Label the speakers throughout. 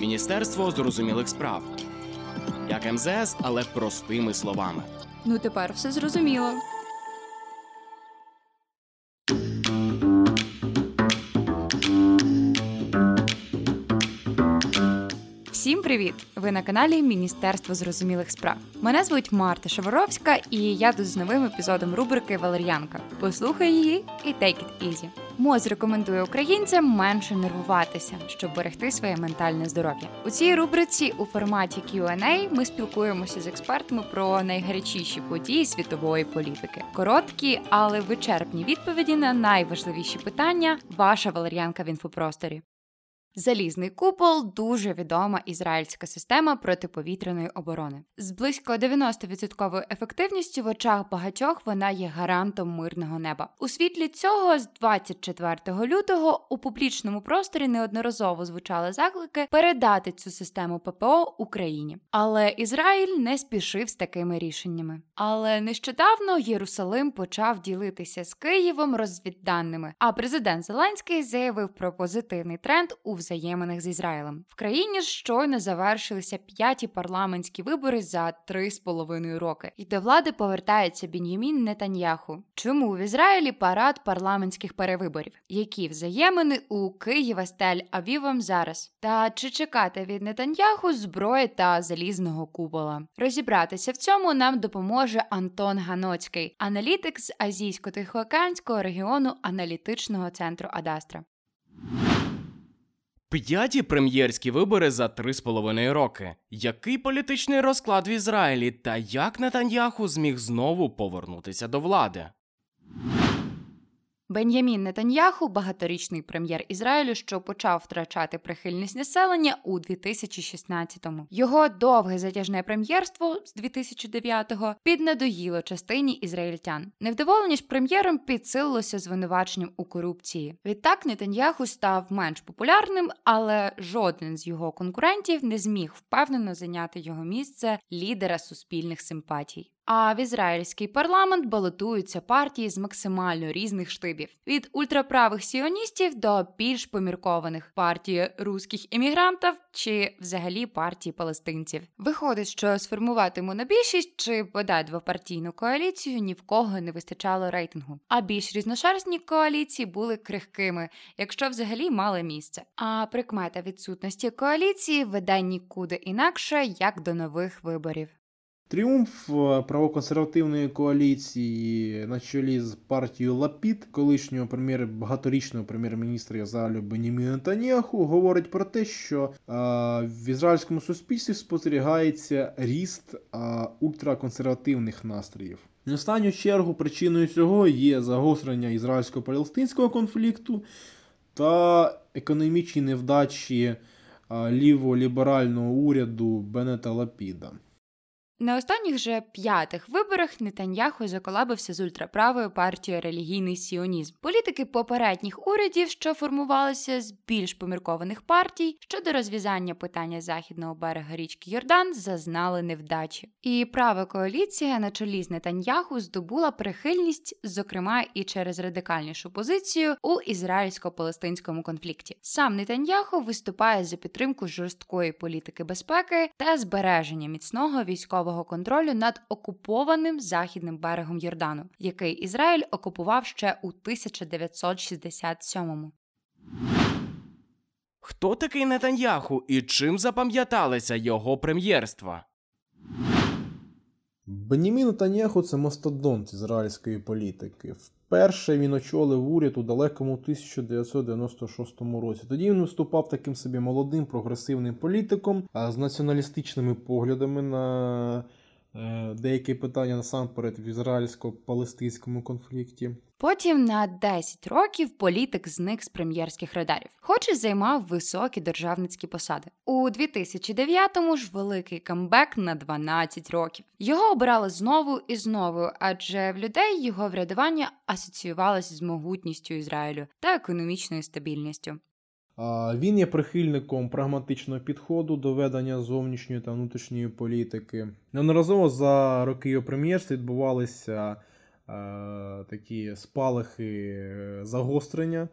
Speaker 1: Міністерство зрозумілих справ. Як МЗС, але простими словами.
Speaker 2: Ну тепер все зрозуміло. Всім привіт! Ви на каналі Міністерство зрозумілих справ. Мене звуть Марта Шаворовська, і я тут з новим епізодом рубрики Валер'янка. Послухай її і take it easy. МОЗ рекомендує українцям менше нервуватися, щоб берегти своє ментальне здоров'я. У цій рубриці у форматі Q&A ми спілкуємося з експертами про найгарячіші події світової політики. Короткі, але вичерпні відповіді на найважливіші питання. Ваша валер'янка в інфопросторі. Залізний купол дуже відома ізраїльська система протиповітряної оборони. З близько 90% ефективністю в очах багатьох вона є гарантом мирного неба. У світлі цього з 24 лютого у публічному просторі неодноразово звучали заклики передати цю систему ППО Україні. Але Ізраїль не спішив з такими рішеннями. Але нещодавно Єрусалим почав ділитися з Києвом розвідданими. А президент Зеленський заявив про позитивний тренд у взаєминах з Ізраїлем. В країні щойно завершилися п'яті парламентські вибори за три з половиною роки, і до влади повертається Бін'ямін Нетаньяху. Чому в Ізраїлі парад парламентських перевиборів? Які взаємини у Києва з Тель-Авівом зараз? Та чи чекати від Нетаньяху зброї та залізного купола? Розібратися в цьому нам допоможе Антон Ганоцький, аналітик з азійсько-тихоокеанського регіону аналітичного центру Адастра.
Speaker 1: П'яті прем'єрські вибори за три з половиною роки. Який політичний розклад в Ізраїлі та як Нетаньяху зміг знову повернутися до влади?
Speaker 2: Бен'ямін Нетаньяху, багаторічний прем'єр Ізраїлю, що почав втрачати прихильність населення у 2016-му. Його довге затяжне прем'єрство з 2009-го піднадоїло частині ізраїльтян. Невдоволення ж прем'єром підсилилося звинуваченням у корупції. Відтак Нетаньяху став менш популярним, але жоден з його конкурентів не зміг впевнено зайняти його місце лідера суспільних симпатій. А в ізраїльський парламент балотуються партії з максимально різних штибів: від ультраправих сіоністів до більш поміркованих партії руських емігрантів чи взагалі партії палестинців. Виходить, що сформувати монобільшість чи бодай двопартійну коаліцію ні в кого не вистачало рейтингу. А більш різношерстні коаліції були крихкими, якщо взагалі мали місце. А прикмета відсутності коаліції веде нікуди інакше як до нових виборів.
Speaker 3: Тріумф е, правоконсервативної коаліції на чолі з партією Лапід, колишнього прем'єр багаторічного прем'єр-міністра Язалю Беніміна Таньяху, говорить про те, що е, в ізраїльському суспільстві спостерігається ріст е, ультраконсервативних настроїв. В останню чергу причиною цього є загострення ізраїльсько-палестинського конфлікту та економічні невдачі е, ліволіберального уряду Бенета Лапіда.
Speaker 2: На останніх же п'ятих виборах Нетаньяху заколабився з ультраправою партією релігійний сіонізм. Політики попередніх урядів, що формувалися з більш поміркованих партій, щодо розв'язання питання західного берега річки Йордан, зазнали невдачі. І права коаліція на чолі з Нетаньяху здобула прихильність, зокрема і через радикальнішу позицію у ізраїльсько-палестинському конфлікті. Сам Нетаньяху виступає за підтримку жорсткої політики безпеки та збереження міцного військового контролю над окупованим західним берегом Йордану, який Ізраїль окупував ще у 1967-му.
Speaker 1: Хто такий Нетаньяху і чим запам'яталися його прем'єрства?
Speaker 3: Бенімін Нетаньяху – це мастодонт ізраїльської політики. Вперше він очолив уряд у далекому 1996 році. Тоді він виступав таким собі молодим прогресивним політиком з націоналістичними поглядами на деякі питання насамперед в ізраїльсько-палестинському конфлікті.
Speaker 2: Потім на 10 років політик зник з прем'єрських радарів, хоч і займав високі державницькі посади. У 2009-му ж великий камбек на 12 років. Його обирали знову і знову, адже в людей його врядування асоціювалося з могутністю Ізраїлю та економічною стабільністю.
Speaker 3: Він є прихильником прагматичного підходу до ведення зовнішньої та внутрішньої політики. Неодноразово за роки його прем'єрства відбувалися такі спалахи е, загострення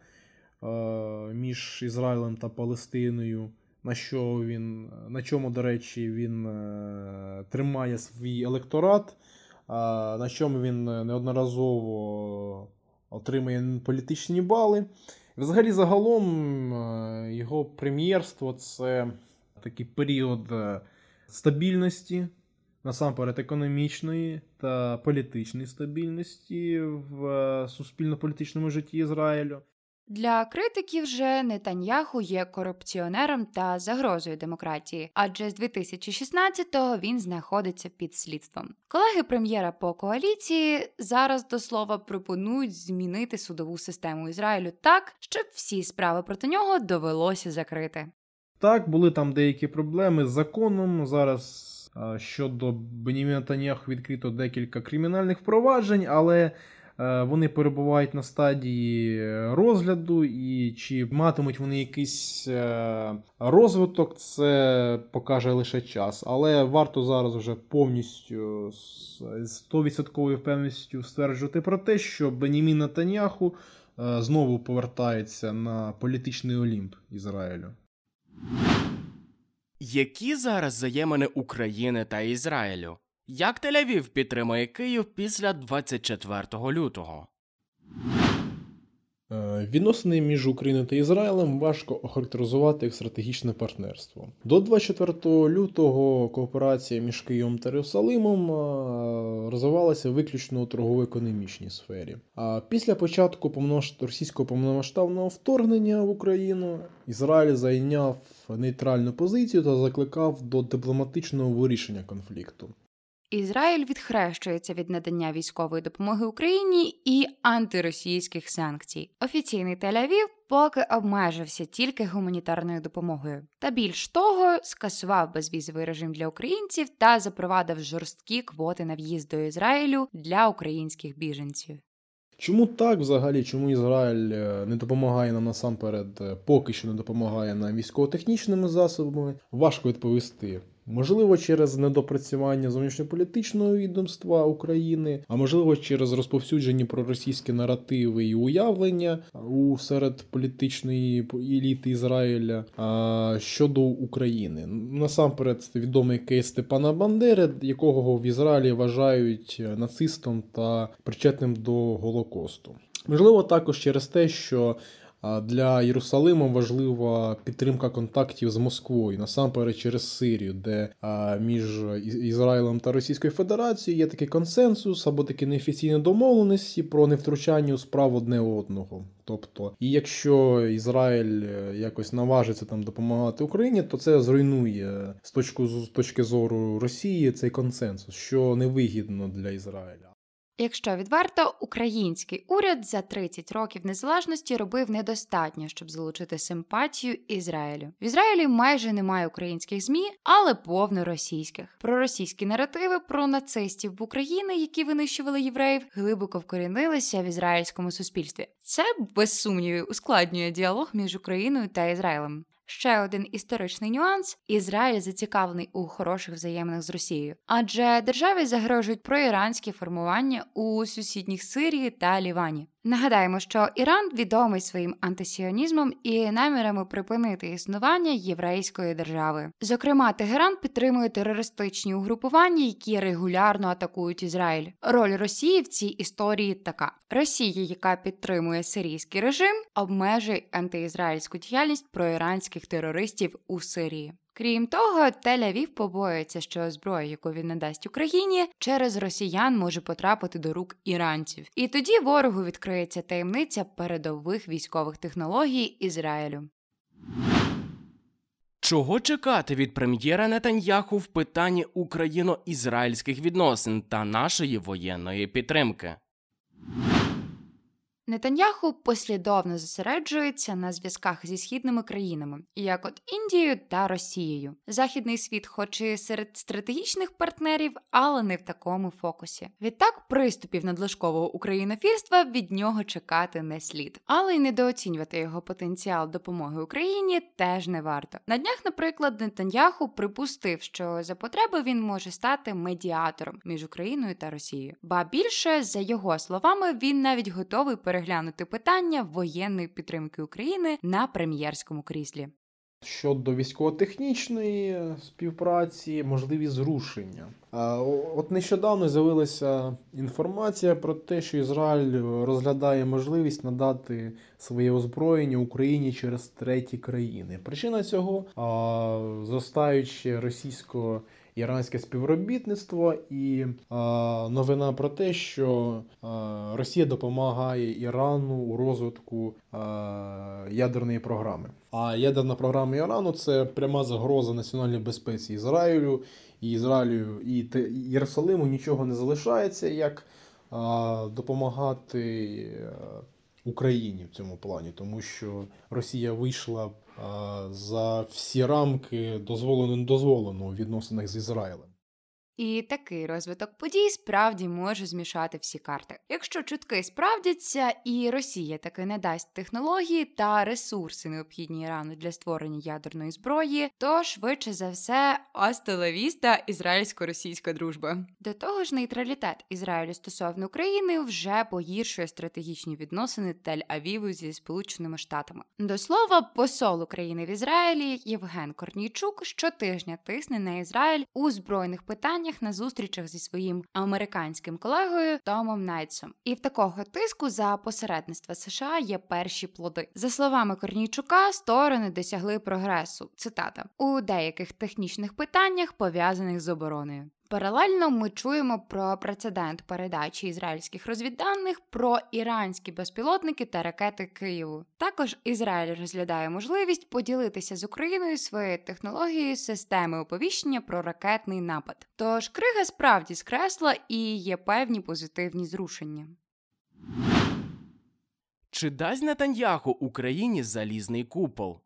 Speaker 3: між Ізраїлем та Палестиною. на що він, на чому, до речі, він е, тримає свій електорат, на чому він неодноразово отримує політичні бали. Взагалі, загалом, е, його прем'єрство це такий період е, стабільності, насамперед економічної та політичної стабільності в е, суспільно-політичному житті Ізраїлю.
Speaker 2: Для критиків же Нетаньяху є корупціонером та загрозою демократії, адже з 2016-го він знаходиться під слідством. Колеги прем'єра по коаліції зараз до слова пропонують змінити судову систему Ізраїлю так, щоб всі справи проти нього довелося закрити.
Speaker 3: Так, були там деякі проблеми з законом. Зараз щодо Беніміна Таньяху відкрито декілька кримінальних впроваджень, але. Е, вони перебувають на стадії розгляду, і чи матимуть вони якийсь е, розвиток, це покаже лише час. Але варто зараз вже повністю з 100% впевненістю стверджувати про те, що Бенімін Натаняху е, знову повертається на політичний олімп Ізраїлю.
Speaker 1: Які зараз взаємини України та Ізраїлю? Як Тель-Авів підтримує Київ після 24 лютого?
Speaker 3: Е, відносини між Україною та Ізраїлем важко охарактеризувати як стратегічне партнерство. До 24 лютого кооперація між Києвом та Єрусалимом е, розвивалася виключно у торгово-економічній сфері. А після початку російського повномасштабного вторгнення в Україну Ізраїль зайняв нейтральну позицію та закликав до дипломатичного вирішення конфлікту.
Speaker 2: Ізраїль відхрещується від надання військової допомоги Україні і антиросійських санкцій. Офіційний Тель-Авів поки обмежився тільки гуманітарною допомогою, та більш того, скасував безвізовий режим для українців та запровадив жорсткі квоти на в'їзд до Ізраїлю для українських біженців.
Speaker 3: Чому так взагалі? Чому Ізраїль е, не допомагає нам насамперед, е, поки що не допомагає нам військово-технічними засобами? Важко відповісти. Можливо, через недопрацювання зовнішньополітичного відомства України, а можливо, через розповсюджені проросійські наративи і уявлення у серед політичної еліти Ізраїля а, щодо України. Насамперед, відомий кейс Степана Бандери, якого в Ізраїлі вважають нацистом та причетним до Голокосту. Можливо, також через те, що для Єрусалима важлива підтримка контактів з Москвою насамперед через Сирію, де між Ізраїлем та Російською Федерацією є такий консенсус або такі неофіційні домовленості про невтручання у справ одне одного. Тобто, і якщо Ізраїль е, якось наважиться там допомагати Україні, то це зруйнує з точки з точки зору Росії цей консенсус, що невигідно для Ізраїля.
Speaker 2: Якщо відверто, український уряд за 30 років незалежності робив недостатньо, щоб залучити симпатію Ізраїлю. В Ізраїлі майже немає українських змі, але повно російських. Проросійські наративи про нацистів в Україні, які винищували євреїв, глибоко вкорінилися в ізраїльському суспільстві. Це без сумнівів ускладнює діалог між Україною та Ізраїлем. Ще один історичний нюанс: Ізраїль зацікавлений у хороших взаєминах з Росією, адже державі загрожують проіранські формування у сусідніх Сирії та Лівані. Нагадаємо, що Іран відомий своїм антисіонізмом і намірами припинити існування єврейської держави. Зокрема, Тегеран підтримує терористичні угрупування, які регулярно атакують Ізраїль. Роль Росії в цій історії така: Росія, яка підтримує сирійський режим, обмежує антиізраїльську діяльність проіранських терористів у Сирії. Крім того, Тель-Авів побоюється, що зброя, яку він надасть Україні, через росіян може потрапити до рук іранців. І тоді ворогу відкриється таємниця передових військових технологій Ізраїлю.
Speaker 1: Чого чекати від прем'єра Нетаньяху в питанні україно-ізраїльських відносин та нашої воєнної підтримки?
Speaker 2: Нетаньяху послідовно зосереджується на зв'язках зі східними країнами, як от Індією та Росією. Західний світ, хоч і серед стратегічних партнерів, але не в такому фокусі. Відтак, приступів надлишкового українофільства від нього чекати не слід, але й недооцінювати його потенціал допомоги Україні теж не варто. На днях, наприклад, Нетаньяху припустив, що за потреби він може стати медіатором між Україною та Росією. Ба більше за його словами, він навіть готовий переглянути питання воєнної підтримки України на прем'єрському кріслі.
Speaker 3: Щодо військово-технічної співпраці, можливі зрушення. От нещодавно з'явилася інформація про те, що Ізраїль розглядає можливість надати своє озброєння Україні через треті країни. Причина цього зростаюче російсько іранське співробітництво і новина про те, що Росія допомагає Ірану у розвитку ядерної програми. А ядерна програма Ірану це пряма загроза національній безпеці Ізраїлю і Ізраїлю і Єрусалиму нічого не залишається, як допомагати Україні в цьому плані, тому що Росія вийшла за всі рамки дозволено недозволено у відносинах з Ізраїлем.
Speaker 2: І такий розвиток подій справді може змішати всі карти. Якщо чутки справдяться, і Росія таки не дасть технології та ресурси, необхідні Ірану для створення ядерної зброї, то швидше за все астелавіста ізраїльсько-російська дружба. До того ж, нейтралітет Ізраїлю стосовно України вже погіршує стратегічні відносини Тель-Авіву зі Сполученими Штатами. До слова, посол України в Ізраїлі Євген Корнійчук щотижня тисне на Ізраїль у збройних питаннях змаганнях на зустрічах зі своїм американським колегою Томом Найтсом. І в такого тиску за посередництва США є перші плоди. За словами Корнійчука, сторони досягли прогресу. Цитата у деяких технічних питаннях пов'язаних з обороною. Паралельно ми чуємо про прецедент передачі ізраїльських розвідданих про іранські безпілотники та ракети Києву. Також Ізраїль розглядає можливість поділитися з Україною своєю технологією системи оповіщення про ракетний напад. Тож крига справді скресла і є певні позитивні зрушення.
Speaker 1: Чи дасть Нетаньяху Україні залізний купол?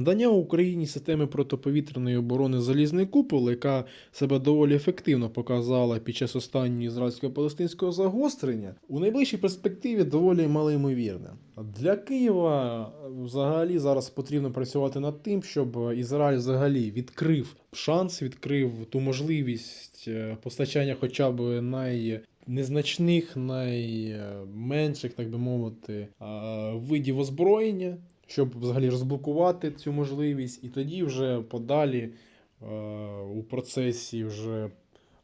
Speaker 3: Надання Україні системи протиповітряної оборони залізний купол, яка себе доволі ефективно показала під час останнього ізраїльсько-палестинського загострення, у найближчій перспективі доволі малоймовірне. Для Києва взагалі зараз потрібно працювати над тим, щоб Ізраїль взагалі відкрив шанс, відкрив ту можливість е, постачання, хоча б най. Незначних, найменших, так би мовити, видів озброєння щоб взагалі розблокувати цю можливість, і тоді вже подалі е, у процесі вже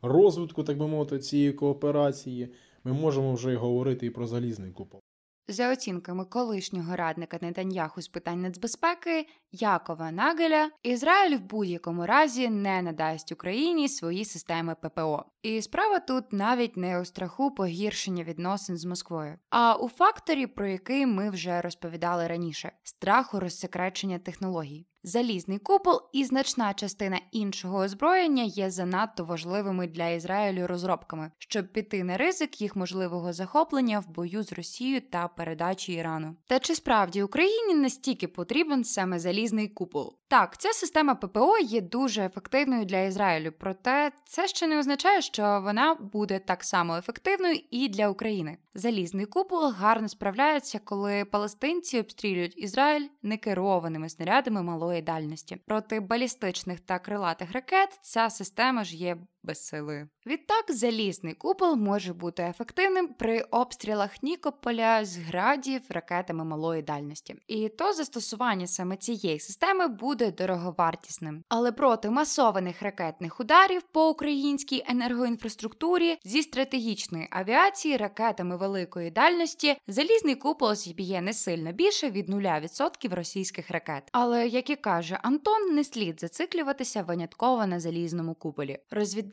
Speaker 3: розвитку, так би мовити, цієї кооперації, ми можемо вже говорити і про залізний купол.
Speaker 2: За оцінками колишнього радника Нетаньяху з питань нацбезпеки Якова Нагеля, Ізраїль в будь-якому разі не надасть Україні свої системи ППО. І справа тут навіть не у страху погіршення відносин з Москвою, а у факторі, про який ми вже розповідали раніше: страху розсекречення технологій. Залізний купол і значна частина іншого озброєння є занадто важливими для Ізраїлю розробками, щоб піти на ризик їх можливого захоплення в бою з Росією та передачі Ірану. Та чи справді Україні настільки потрібен саме залізний купол? Так, ця система ППО є дуже ефективною для Ізраїлю, проте це ще не означає, що вона буде так само ефективною і для України. Залізний купол гарно справляється, коли палестинці обстрілюють Ізраїль некерованими снарядами малої дальності. Проти балістичних та крилатих ракет ця система ж є безсилою. Відтак, залізний купол може бути ефективним при обстрілах Нікополя з градів ракетами малої дальності. І то застосування саме цієї системи буде дороговартісним. Але проти масованих ракетних ударів по українській енергоінфраструктурі зі стратегічної авіації ракетами великої дальності залізний купол зіб'є не сильно більше від 0% російських ракет. Але як і каже Антон, не слід зациклюватися винятково на залізному куполі.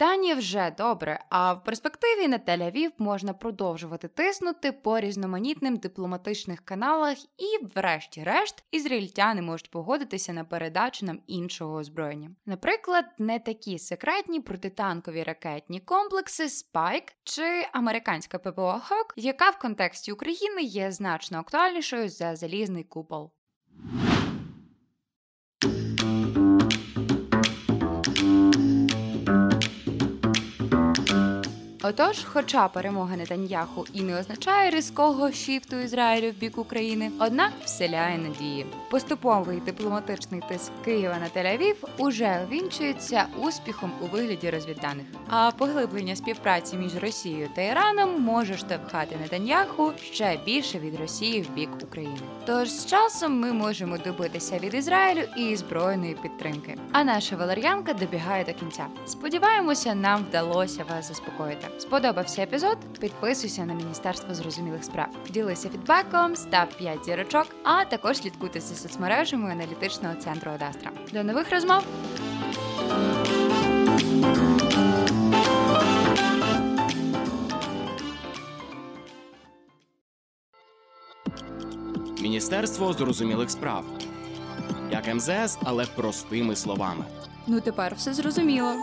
Speaker 2: Розвіддані вже добре, а в перспективі на Тель-Авів можна продовжувати тиснути по різноманітним дипломатичних каналах, і, врешті-решт, ізраїльтяни можуть погодитися на передачу нам іншого озброєння. Наприклад, не такі секретні протитанкові ракетні комплекси Spike чи американська ППО Hawk, яка в контексті України є значно актуальнішою за залізний купол. Отож, хоча перемога Нетаньяху і не означає різкого шіфту Ізраїлю в бік України, однак вселяє надії. Поступовий дипломатичний тиск Києва на Тель-Авів уже увінчується успіхом у вигляді розвідданих. А поглиблення співпраці між Росією та Іраном може штовхати Нетаньяху ще більше від Росії в бік України. Тож з часом ми можемо добитися від Ізраїлю і збройної підтримки. А наша валер'янка добігає до кінця. Сподіваємося, нам вдалося вас заспокоїти. Сподобався епізод? Підписуйся на Міністерство зрозумілих справ. Ділися фідбеком, став 5 зірочок, а також слідкуйте за соцмережами аналітичного центру Одастра. До нових розмов!
Speaker 1: Міністерство зрозумілих справ. Як МЗС, але простими словами.
Speaker 2: Ну тепер все зрозуміло.